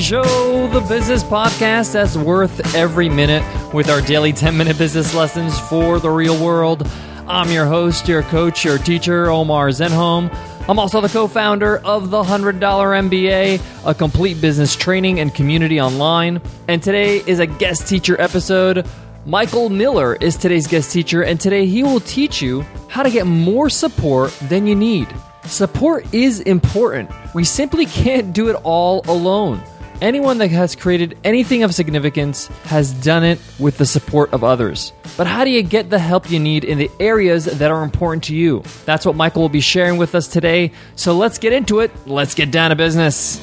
Show, the business podcast that's worth every minute with our daily 10 minute business lessons for the real world. I'm your host, your coach, your teacher, Omar Zenhom. I'm also the co founder of the $100 MBA, a complete business training and community online. And today is a guest teacher episode. Michael Miller is today's guest teacher, and today he will teach you how to get more support than you need. Support is important. We simply can't do it all alone. Anyone that has created anything of significance has done it with the support of others. But how do you get the help you need in the areas that are important to you? That's what Michael will be sharing with us today. So let's get into it. Let's get down to business.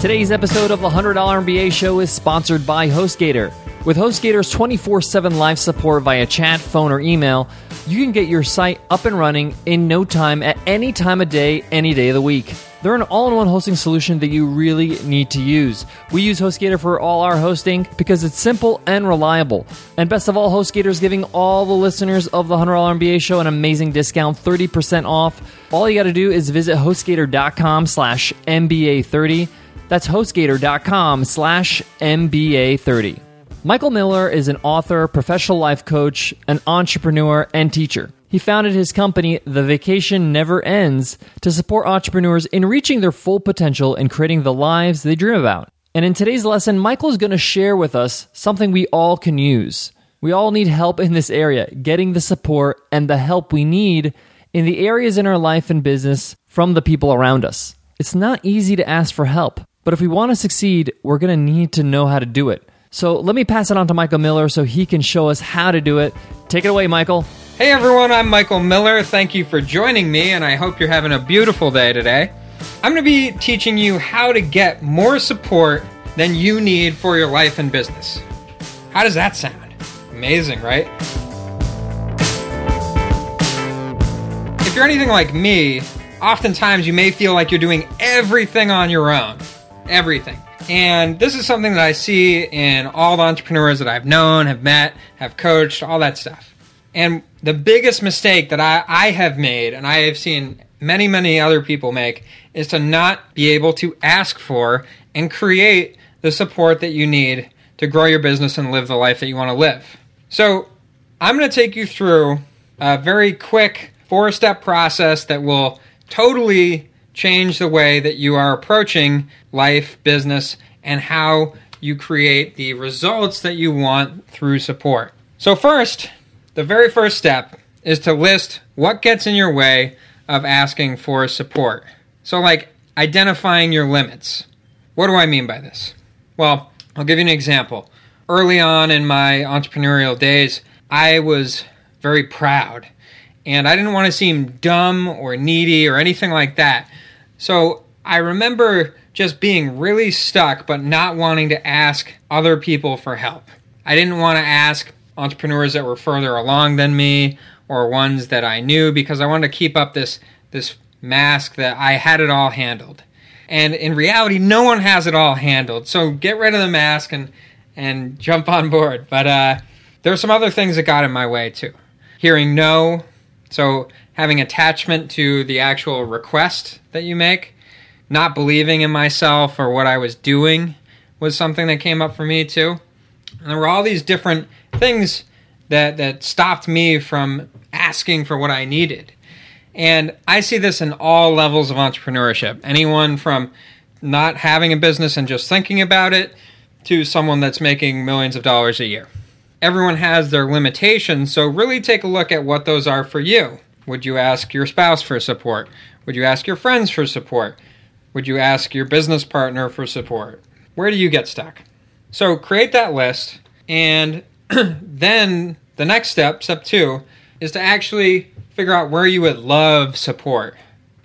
Today's episode of the $100 MBA show is sponsored by HostGator. With HostGator's 24 7 live support via chat, phone, or email, you can get your site up and running in no time at any time of day, any day of the week. They're an all in one hosting solution that you really need to use. We use HostGator for all our hosting because it's simple and reliable. And best of all, HostGator is giving all the listeners of the $100 MBA show an amazing discount, 30% off. All you got to do is visit HostGator.com slash MBA30. That's HostGator.com slash MBA30. Michael Miller is an author, professional life coach, an entrepreneur, and teacher. He founded his company, The Vacation Never Ends, to support entrepreneurs in reaching their full potential and creating the lives they dream about. And in today's lesson, Michael is going to share with us something we all can use. We all need help in this area, getting the support and the help we need in the areas in our life and business from the people around us. It's not easy to ask for help, but if we want to succeed, we're going to need to know how to do it. So let me pass it on to Michael Miller so he can show us how to do it. Take it away, Michael. Hey everyone, I'm Michael Miller. Thank you for joining me, and I hope you're having a beautiful day today. I'm going to be teaching you how to get more support than you need for your life and business. How does that sound? Amazing, right? If you're anything like me, oftentimes you may feel like you're doing everything on your own. Everything. And this is something that I see in all the entrepreneurs that I've known, have met, have coached, all that stuff. And the biggest mistake that I, I have made, and I have seen many, many other people make, is to not be able to ask for and create the support that you need to grow your business and live the life that you want to live. So, I'm going to take you through a very quick four step process that will totally change the way that you are approaching life, business, and how you create the results that you want through support. So, first, the very first step is to list what gets in your way of asking for support. So, like identifying your limits. What do I mean by this? Well, I'll give you an example. Early on in my entrepreneurial days, I was very proud and I didn't want to seem dumb or needy or anything like that. So I remember just being really stuck, but not wanting to ask other people for help. I didn't want to ask entrepreneurs that were further along than me or ones that I knew because I wanted to keep up this this mask that I had it all handled. And in reality, no one has it all handled. So get rid of the mask and and jump on board. But uh, there are some other things that got in my way too. Hearing no, so having attachment to the actual request that you make, not believing in myself or what I was doing was something that came up for me too. And there were all these different things that that stopped me from asking for what I needed. And I see this in all levels of entrepreneurship. Anyone from not having a business and just thinking about it to someone that's making millions of dollars a year. Everyone has their limitations, so really take a look at what those are for you. Would you ask your spouse for support? Would you ask your friends for support? Would you ask your business partner for support? Where do you get stuck? So create that list, and then the next step, step two, is to actually figure out where you would love support.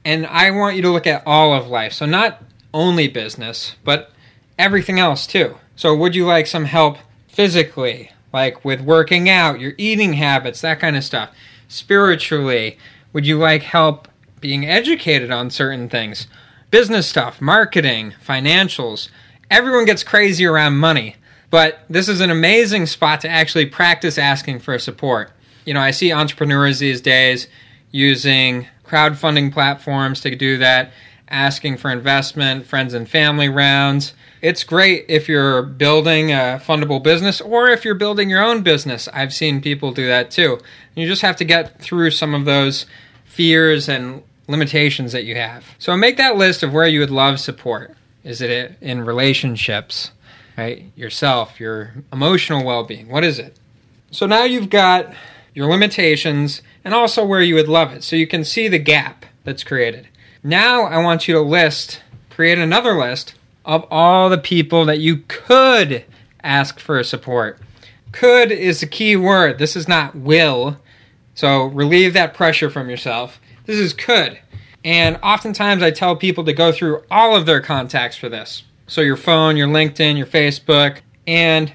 And I want you to look at all of life. So, not only business, but everything else too. So, would you like some help physically, like with working out, your eating habits, that kind of stuff? Spiritually? Would you like help being educated on certain things? Business stuff, marketing, financials. Everyone gets crazy around money, but this is an amazing spot to actually practice asking for support. You know, I see entrepreneurs these days, using crowdfunding platforms to do that, asking for investment, friends and family rounds. It's great if you're building a fundable business or if you're building your own business. I've seen people do that too. You just have to get through some of those fears and limitations that you have. So make that list of where you would love support. Is it in relationships, right? Yourself, your emotional well being. What is it? So now you've got your limitations and also where you would love it. So you can see the gap that's created. Now I want you to list, create another list of all the people that you could ask for support. Could is the key word. This is not will. So relieve that pressure from yourself. This is could. And oftentimes I tell people to go through all of their contacts for this. So your phone, your LinkedIn, your Facebook, and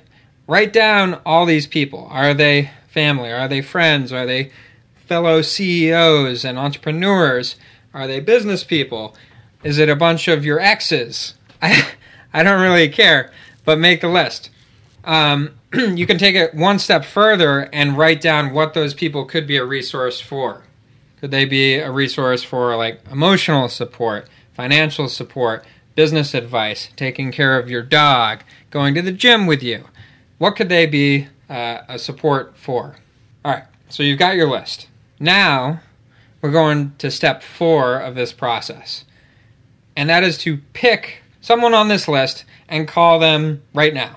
write down all these people. Are they family? Are they friends? Are they fellow CEOs and entrepreneurs? Are they business people? Is it a bunch of your exes? I, I don't really care, but make the list. Um, you can take it one step further and write down what those people could be a resource for. Could they be a resource for like emotional support, financial support, business advice, taking care of your dog, going to the gym with you? What could they be uh, a support for? All right, so you've got your list. Now we're going to step four of this process, and that is to pick someone on this list and call them right now.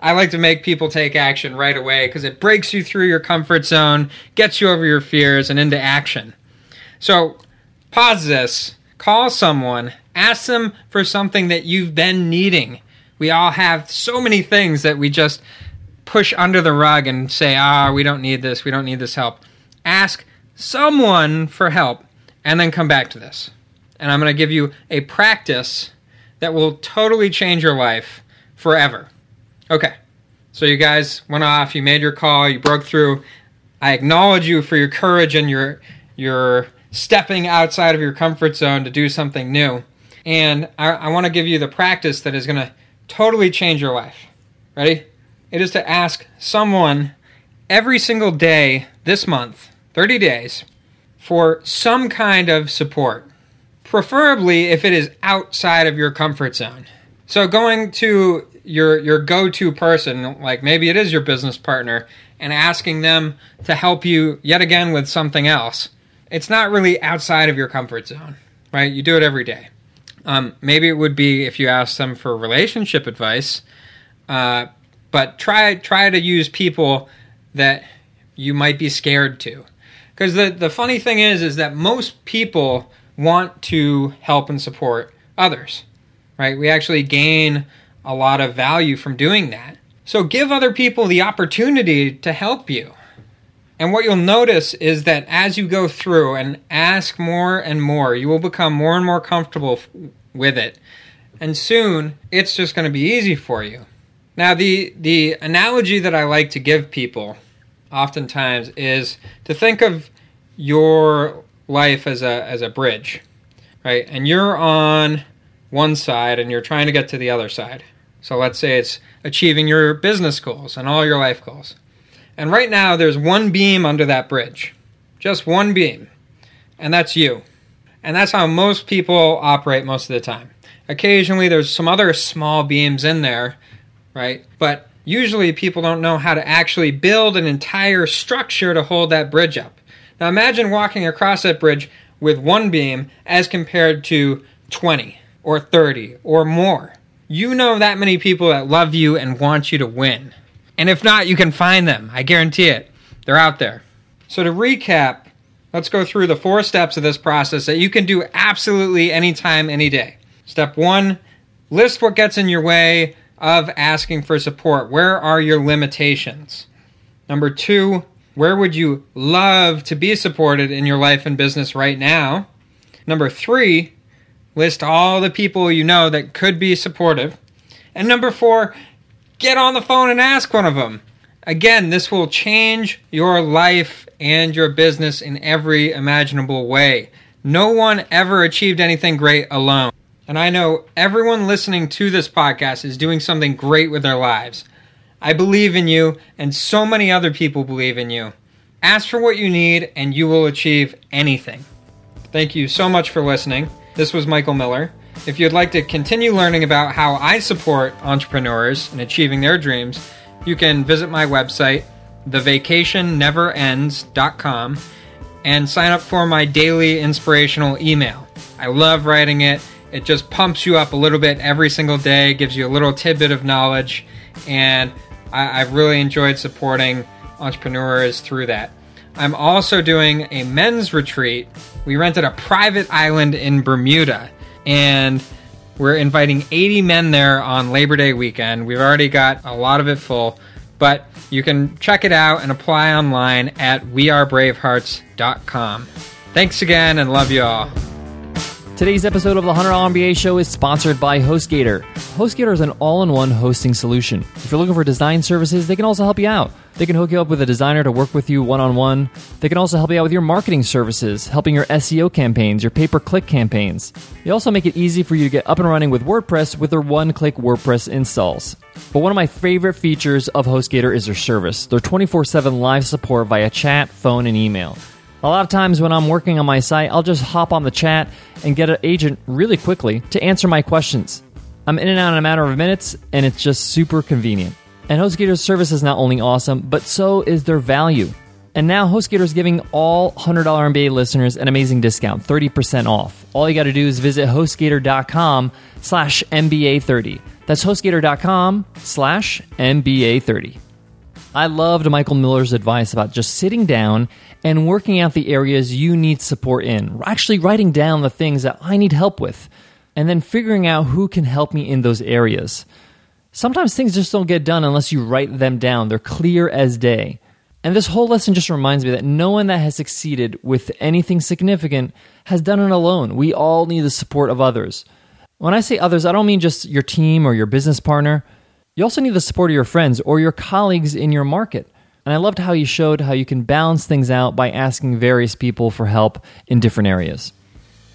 I like to make people take action right away because it breaks you through your comfort zone, gets you over your fears, and into action. So, pause this, call someone, ask them for something that you've been needing. We all have so many things that we just push under the rug and say, ah, we don't need this, we don't need this help. Ask someone for help and then come back to this. And I'm going to give you a practice that will totally change your life forever. Okay. So you guys went off, you made your call, you broke through. I acknowledge you for your courage and your your stepping outside of your comfort zone to do something new. And I, I want to give you the practice that is going to totally change your life. Ready? It is to ask someone every single day this month, 30 days, for some kind of support. Preferably if it is outside of your comfort zone. So going to your your go-to person, like maybe it is your business partner, and asking them to help you yet again with something else. It's not really outside of your comfort zone, right? You do it every day. Um, maybe it would be if you ask them for relationship advice, uh, but try try to use people that you might be scared to, because the the funny thing is is that most people want to help and support others, right? We actually gain a lot of value from doing that. So give other people the opportunity to help you. And what you'll notice is that as you go through and ask more and more, you will become more and more comfortable f- with it. And soon, it's just going to be easy for you. Now, the, the analogy that I like to give people oftentimes is to think of your life as a, as a bridge, right? And you're on one side and you're trying to get to the other side. So let's say it's achieving your business goals and all your life goals. And right now, there's one beam under that bridge, just one beam, and that's you. And that's how most people operate most of the time. Occasionally, there's some other small beams in there, right? But usually, people don't know how to actually build an entire structure to hold that bridge up. Now, imagine walking across that bridge with one beam as compared to 20 or 30 or more you know that many people that love you and want you to win. And if not, you can find them. I guarantee it. They're out there. So, to recap, let's go through the four steps of this process that you can do absolutely anytime, any day. Step one list what gets in your way of asking for support. Where are your limitations? Number two, where would you love to be supported in your life and business right now? Number three, List all the people you know that could be supportive. And number four, get on the phone and ask one of them. Again, this will change your life and your business in every imaginable way. No one ever achieved anything great alone. And I know everyone listening to this podcast is doing something great with their lives. I believe in you, and so many other people believe in you. Ask for what you need, and you will achieve anything. Thank you so much for listening. This was Michael Miller. If you'd like to continue learning about how I support entrepreneurs in achieving their dreams, you can visit my website, thevacationneverends.com, and sign up for my daily inspirational email. I love writing it. It just pumps you up a little bit every single day, gives you a little tidbit of knowledge, and I, have really enjoyed supporting entrepreneurs through that. I'm also doing a men's retreat. We rented a private island in Bermuda, and we're inviting 80 men there on Labor Day weekend. We've already got a lot of it full, but you can check it out and apply online at wearebravehearts.com. Thanks again and love you all. Today's episode of the $100 MBA show is sponsored by HostGator. HostGator is an all in one hosting solution. If you're looking for design services, they can also help you out. They can hook you up with a designer to work with you one on one. They can also help you out with your marketing services, helping your SEO campaigns, your pay per click campaigns. They also make it easy for you to get up and running with WordPress with their one click WordPress installs. But one of my favorite features of HostGator is their service, their 24 7 live support via chat, phone, and email. A lot of times when I'm working on my site, I'll just hop on the chat and get an agent really quickly to answer my questions. I'm in and out in a matter of minutes, and it's just super convenient. And HostGator's service is not only awesome, but so is their value. And now HostGator is giving all $100 MBA listeners an amazing discount, 30% off. All you got to do is visit HostGator.com slash MBA30. That's HostGator.com slash MBA30. I loved Michael Miller's advice about just sitting down and working out the areas you need support in. Actually, writing down the things that I need help with, and then figuring out who can help me in those areas. Sometimes things just don't get done unless you write them down, they're clear as day. And this whole lesson just reminds me that no one that has succeeded with anything significant has done it alone. We all need the support of others. When I say others, I don't mean just your team or your business partner. You also need the support of your friends or your colleagues in your market. And I loved how you showed how you can balance things out by asking various people for help in different areas.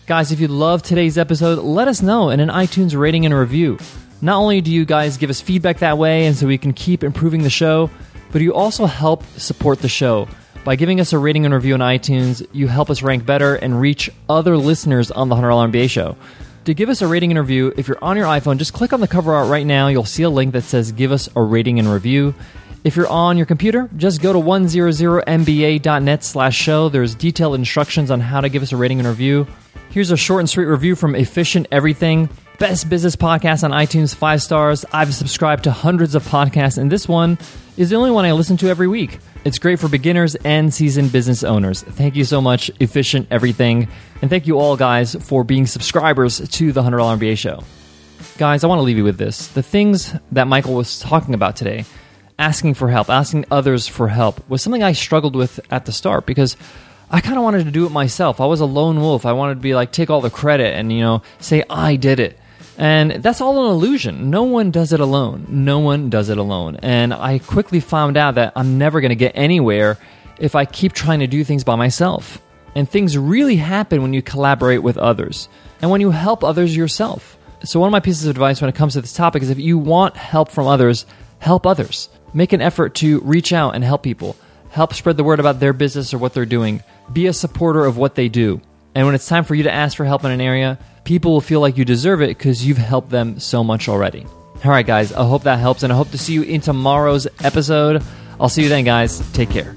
Guys, if you loved today's episode, let us know in an iTunes rating and review. Not only do you guys give us feedback that way and so we can keep improving the show, but you also help support the show. By giving us a rating and review on iTunes, you help us rank better and reach other listeners on the $100 MBA show. To give us a rating and review, if you're on your iPhone, just click on the cover art right now. You'll see a link that says Give us a rating and review. If you're on your computer, just go to 100mba.net slash show. There's detailed instructions on how to give us a rating and review. Here's a short and sweet review from Efficient Everything. Best business podcast on iTunes, five stars. I've subscribed to hundreds of podcasts, and this one is the only one I listen to every week. It's great for beginners and seasoned business owners. Thank you so much, Efficient Everything. And thank you all, guys, for being subscribers to the $100 MBA show. Guys, I want to leave you with this. The things that Michael was talking about today, asking for help, asking others for help, was something I struggled with at the start because I kind of wanted to do it myself. I was a lone wolf. I wanted to be like, take all the credit and, you know, say, I did it. And that's all an illusion. No one does it alone. No one does it alone. And I quickly found out that I'm never going to get anywhere if I keep trying to do things by myself. And things really happen when you collaborate with others and when you help others yourself. So, one of my pieces of advice when it comes to this topic is if you want help from others, help others. Make an effort to reach out and help people. Help spread the word about their business or what they're doing. Be a supporter of what they do. And when it's time for you to ask for help in an area, people will feel like you deserve it because you've helped them so much already. All right, guys, I hope that helps, and I hope to see you in tomorrow's episode. I'll see you then, guys. Take care.